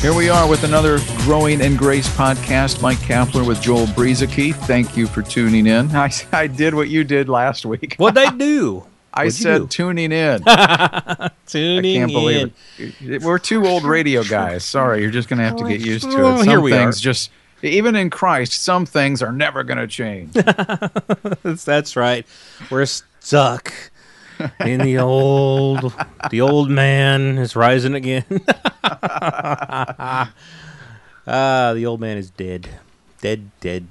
Here we are with another Growing in Grace podcast. Mike Kapler with Joel Brueseke. Thank you for tuning in. I, I did what you did last week. What'd I do? I What'd said do? tuning in. Tuning in. I can't believe in. it. We're two old radio guys. Sorry, you're just going to have to oh, get used to Oh, it. Some here we things are. just, even in Christ, some things are never going to change. That's right. We're stuck in the old. The old man is rising again. Ah, the old man is dead, dead, dead,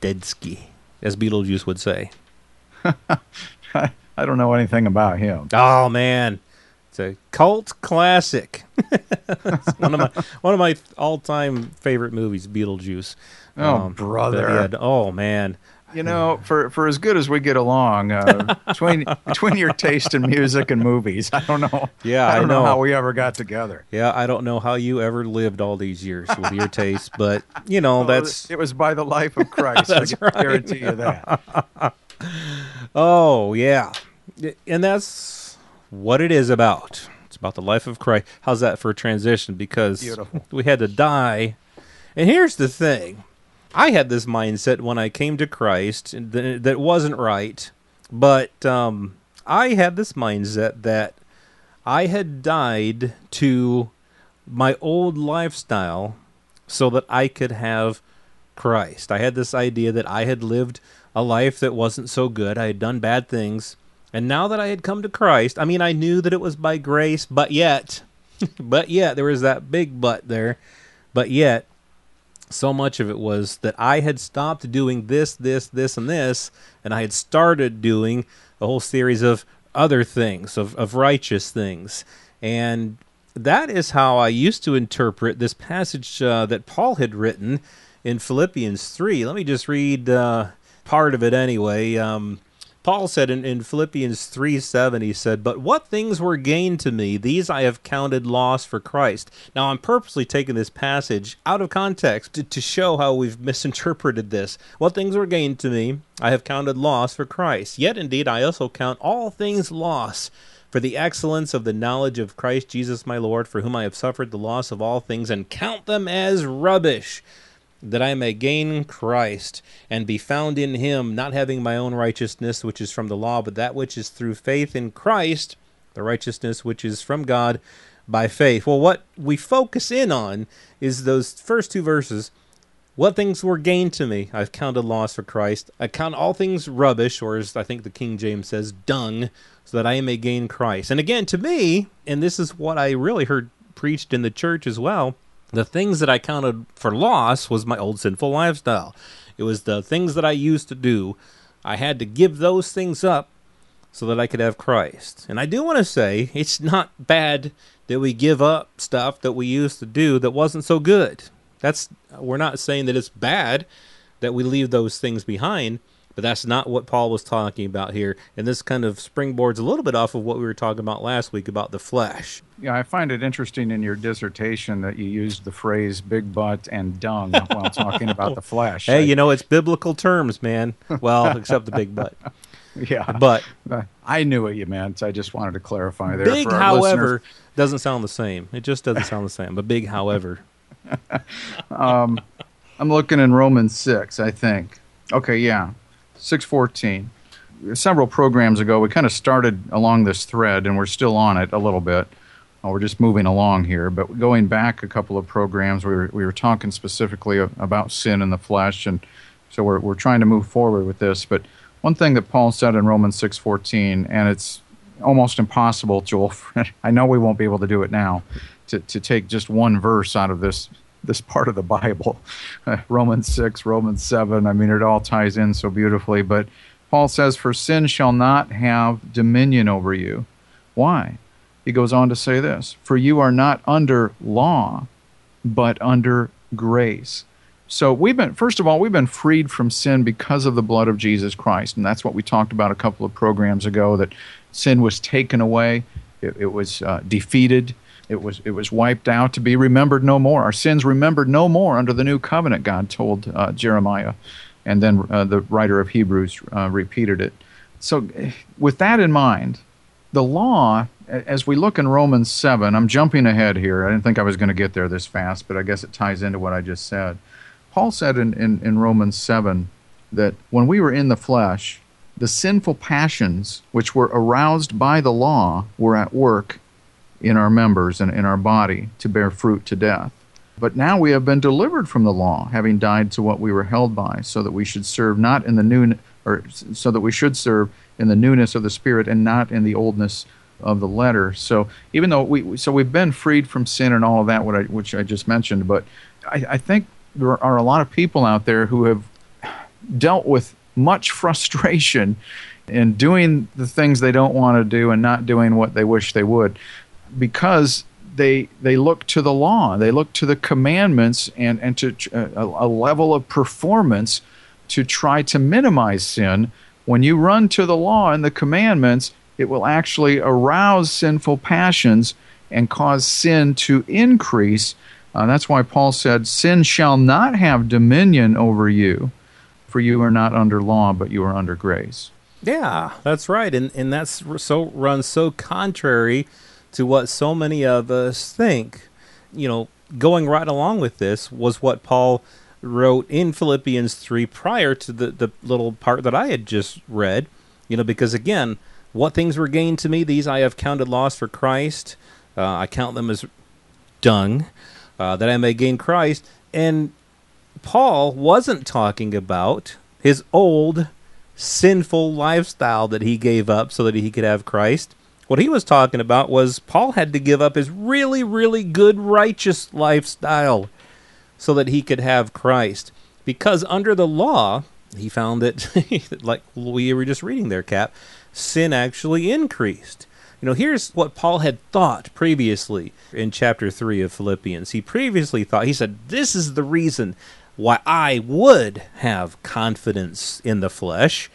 dead ski, as Beetlejuice would say. I don't know anything about him. Oh man, it's a cult classic. It's one of my one of my all time favorite movies, Beetlejuice. Oh, brother. but yeah, oh man. You know, for, for as good as we get along, uh, between between your taste in music and movies, I don't know. Yeah, I I don't know. know. how we ever got together. Yeah, I don't know how you ever lived all these years with your taste, but you know that's it was by the life of Christ. I can right. guarantee you that. oh yeah, and that's what it is about. It's about the life of Christ. How's that for a transition? Because Beautiful. we had to die, and here's the thing: I had this mindset when I came to Christ that wasn't right, but um, I had this mindset that I had died to my old lifestyle so that I could have Christ. I had this idea that I had lived a life that wasn't so good. I had done bad things. And now that I had come to Christ, I mean, I knew that it was by grace, but yet, but yet, there was that big but there. But yet, so much of it was that I had stopped doing this, this, this, and this, and I had started doing a whole series of other things, of, of righteous things. And that is how I used to interpret this passage uh, that Paul had written in Philippians 3. Let me just read uh, part of it anyway. Um, Paul said in, in Philippians 3 7, he said, But what things were gained to me, these I have counted loss for Christ. Now, I'm purposely taking this passage out of context to, to show how we've misinterpreted this. What things were gained to me, I have counted loss for Christ. Yet, indeed, I also count all things loss for the excellence of the knowledge of Christ Jesus my Lord, for whom I have suffered the loss of all things, and count them as rubbish that I may gain Christ and be found in him, not having my own righteousness, which is from the law, but that which is through faith in Christ, the righteousness which is from God by faith. Well, what we focus in on is those first two verses. What things were gained to me, I've counted loss for Christ. I count all things rubbish, or as I think the King James says, dung, so that I may gain Christ. And again, to me, and this is what I really heard preached in the church as well, the things that I counted for loss was my old sinful lifestyle. It was the things that I used to do. I had to give those things up so that I could have Christ. And I do want to say it's not bad that we give up stuff that we used to do that wasn't so good. That's we're not saying that it's bad that we leave those things behind, but that's not what Paul was talking about here. And this kind of springboards a little bit off of what we were talking about last week about the flesh. Yeah, I find it interesting in your dissertation that you used the phrase "big butt" and "dung" while talking about the flesh. Hey, you know it's biblical terms, man. Well, except the big butt. yeah, But uh, I knew what you meant. So I just wanted to clarify there. big, for however, listeners. doesn't sound the same. It just doesn't sound the same. But big, however, um, I'm looking in Romans six. I think. Okay, yeah, six fourteen. Several programs ago, we kind of started along this thread, and we're still on it a little bit. Uh, we're just moving along here, but going back a couple of programs, we were we were talking specifically about sin in the flesh, and so we're we're trying to move forward with this. But one thing that Paul said in Romans six fourteen, and it's almost impossible, Joel. I know we won't be able to do it now, to to take just one verse out of this this part of the Bible, Romans six, Romans seven. I mean, it all ties in so beautifully. But Paul says, "For sin shall not have dominion over you." Why? He goes on to say this For you are not under law, but under grace. So we've been, first of all, we've been freed from sin because of the blood of Jesus Christ. And that's what we talked about a couple of programs ago that sin was taken away, it, it was uh, defeated, it was, it was wiped out to be remembered no more. Our sins remembered no more under the new covenant, God told uh, Jeremiah. And then uh, the writer of Hebrews uh, repeated it. So, with that in mind, the law, as we look in Romans 7, I'm jumping ahead here. I didn't think I was going to get there this fast, but I guess it ties into what I just said. Paul said in, in, in Romans 7 that when we were in the flesh, the sinful passions which were aroused by the law were at work in our members and in our body to bear fruit to death. But now we have been delivered from the law, having died to what we were held by, so that we should serve not in the new, or so that we should serve in the newness of the spirit and not in the oldness of the letter. So even though we, so we've been freed from sin and all of that, what I, which I just mentioned, but I, I think there are a lot of people out there who have dealt with much frustration in doing the things they don't want to do and not doing what they wish they would because they they look to the law, they look to the commandments and and to uh, a, a level of performance to try to minimize sin. When you run to the law and the commandments, it will actually arouse sinful passions and cause sin to increase. Uh, that's why Paul said, Sin shall not have dominion over you, for you are not under law, but you are under grace. Yeah, that's right. And, and that's so runs so contrary to what so many of us think. You know, going right along with this was what Paul wrote in Philippians 3 prior to the, the little part that I had just read. You know, because again, what things were gained to me, these I have counted loss for Christ. Uh, I count them as dung, uh, that I may gain Christ. And Paul wasn't talking about his old sinful lifestyle that he gave up so that he could have Christ. What he was talking about was Paul had to give up his really, really good, righteous lifestyle so that he could have Christ. Because under the law, he found that, like we were just reading there, Cap, sin actually increased. You know, here's what Paul had thought previously in chapter 3 of Philippians. He previously thought, he said, This is the reason why I would have confidence in the flesh,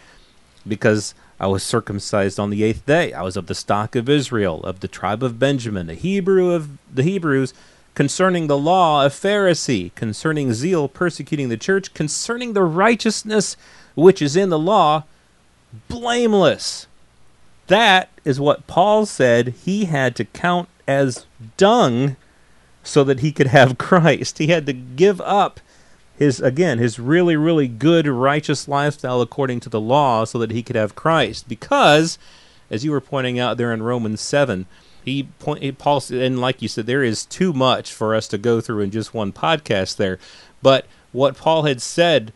because I was circumcised on the eighth day. I was of the stock of Israel, of the tribe of Benjamin, a Hebrew of the Hebrews, concerning the law, a Pharisee, concerning zeal, persecuting the church, concerning the righteousness which is in the law, blameless. That is what Paul said he had to count as dung so that he could have Christ. He had to give up his again his really really good righteous lifestyle according to the law so that he could have Christ because as you were pointing out there in Romans 7 he point Paul and like you said there is too much for us to go through in just one podcast there but what Paul had said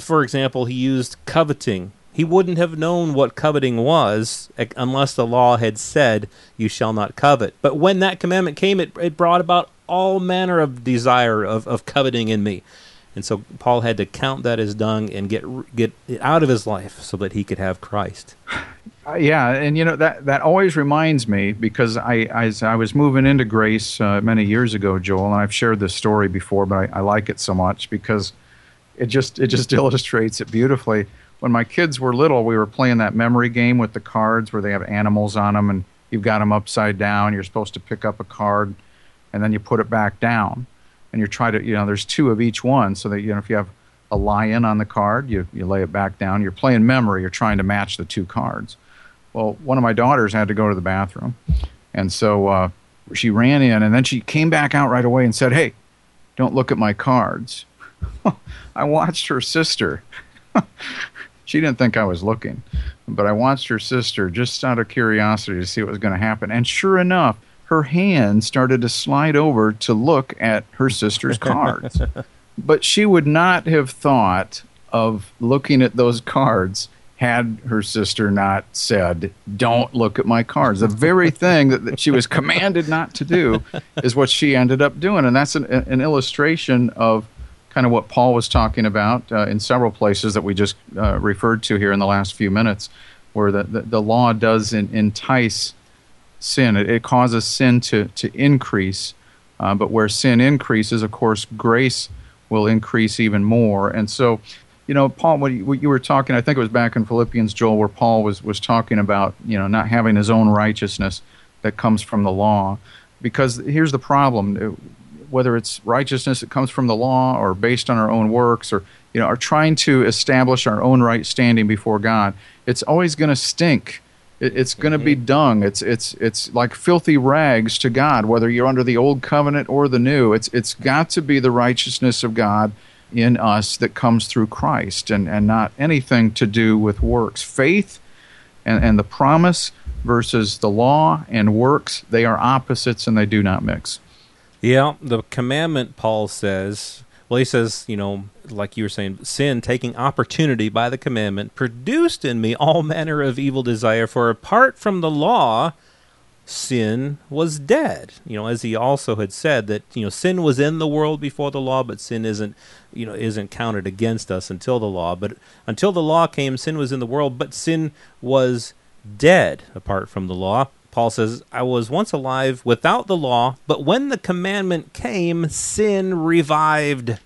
for example he used coveting he wouldn't have known what coveting was unless the law had said you shall not covet but when that commandment came it, it brought about all manner of desire of, of coveting in me and so Paul had to count that as dung and get get it out of his life so that he could have Christ. Uh, yeah, and you know that that always reminds me because I as I was moving into grace uh, many years ago, Joel, and I've shared this story before, but I, I like it so much because it just it just illustrates it beautifully. When my kids were little, we were playing that memory game with the cards where they have animals on them, and you've got them upside down. You're supposed to pick up a card, and then you put it back down and you try to you know there's two of each one so that you know if you have a lion on the card you, you lay it back down you're playing memory you're trying to match the two cards well one of my daughters had to go to the bathroom and so uh, she ran in and then she came back out right away and said hey don't look at my cards i watched her sister she didn't think i was looking but i watched her sister just out of curiosity to see what was going to happen and sure enough her hand started to slide over to look at her sister's cards. but she would not have thought of looking at those cards had her sister not said, Don't look at my cards. The very thing that, that she was commanded not to do is what she ended up doing. And that's an, an illustration of kind of what Paul was talking about uh, in several places that we just uh, referred to here in the last few minutes, where the, the, the law does in, entice sin. It, it causes sin to, to increase. Uh, but where sin increases, of course, grace will increase even more. And so, you know, Paul, what you, what you were talking, I think it was back in Philippians, Joel, where Paul was was talking about, you know, not having his own righteousness that comes from the law, because here's the problem: whether it's righteousness that comes from the law or based on our own works, or you know, are trying to establish our own right standing before God, it's always going to stink it's going to be mm-hmm. dung. It's it's it's like filthy rags to God, whether you're under the old covenant or the new. It's it's got to be the righteousness of God in us that comes through Christ, and and not anything to do with works. Faith and and the promise versus the law and works they are opposites and they do not mix. Yeah, the commandment Paul says well, he says, you know, like you were saying, sin, taking opportunity by the commandment, produced in me all manner of evil desire. For apart from the law, sin was dead. You know, as he also had said that you know sin was in the world before the law, but sin isn't you know isn't counted against us until the law. But until the law came, sin was in the world, but sin was dead apart from the law. Paul says, I was once alive without the law, but when the commandment came, sin revived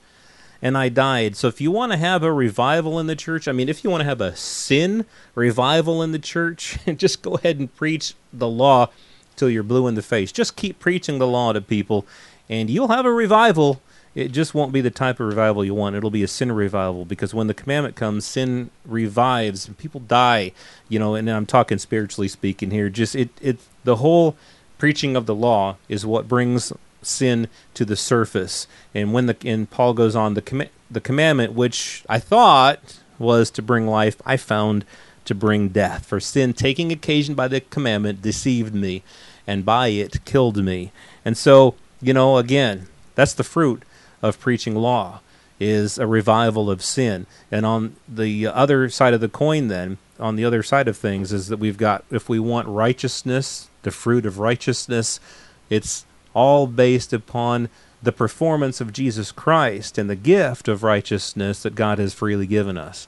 and I died. So if you want to have a revival in the church, I mean, if you want to have a sin revival in the church, just go ahead and preach the law till you're blue in the face. Just keep preaching the law to people, and you'll have a revival it just won't be the type of revival you want. It'll be a sin revival because when the commandment comes, sin revives and people die. You know, and I'm talking spiritually speaking here. Just it it the whole preaching of the law is what brings sin to the surface. And when the and Paul goes on the com- the commandment, which I thought was to bring life, I found to bring death. For sin, taking occasion by the commandment, deceived me, and by it killed me. And so, you know, again, that's the fruit of preaching law is a revival of sin. And on the other side of the coin, then, on the other side of things, is that we've got, if we want righteousness, the fruit of righteousness, it's all based upon the performance of Jesus Christ and the gift of righteousness that God has freely given us.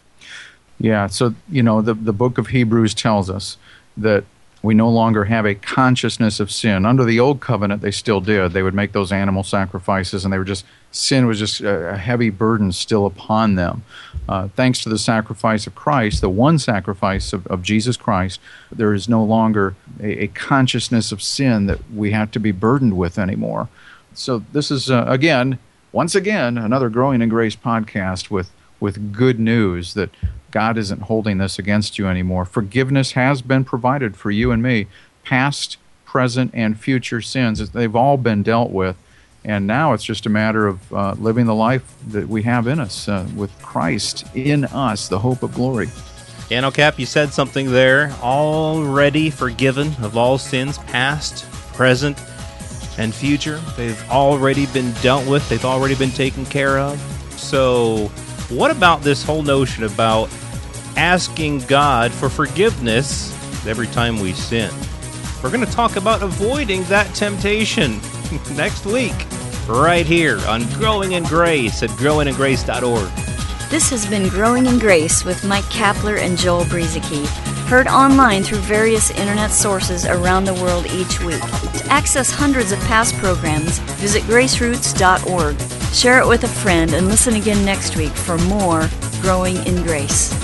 Yeah, so, you know, the, the book of Hebrews tells us that we no longer have a consciousness of sin. Under the old covenant, they still did. They would make those animal sacrifices, and they were just sin was just a, heavy burden still upon them. Uh, thanks to the sacrifice of Christ, the one sacrifice of, of Jesus Christ, there is no longer a, a, consciousness of sin that we have to be burdened with anymore. So this is uh, again, once again, another Growing in Grace podcast with with good news that God isn't holding this against you anymore. Forgiveness has been provided for you and me, past, present, and future sins. They've all been dealt with. And now it's just a matter of uh, living the life that we have in us uh, with Christ in us, the hope of glory. Yeah, Cap, you said something there. Already forgiven of all sins, past, present, and future. They've already been dealt with, they've already been taken care of. So, what about this whole notion about asking God for forgiveness every time we sin. We're going to talk about avoiding that temptation next week, right here on Growing in Grace at growingingrace.org. This has been Growing in Grace with Mike Kapler and Joel Brueseke, heard online through various internet sources around the world each week. To access hundreds of past programs, visit graceroots.org. Share it with a friend and listen again next week for more Growing in Grace.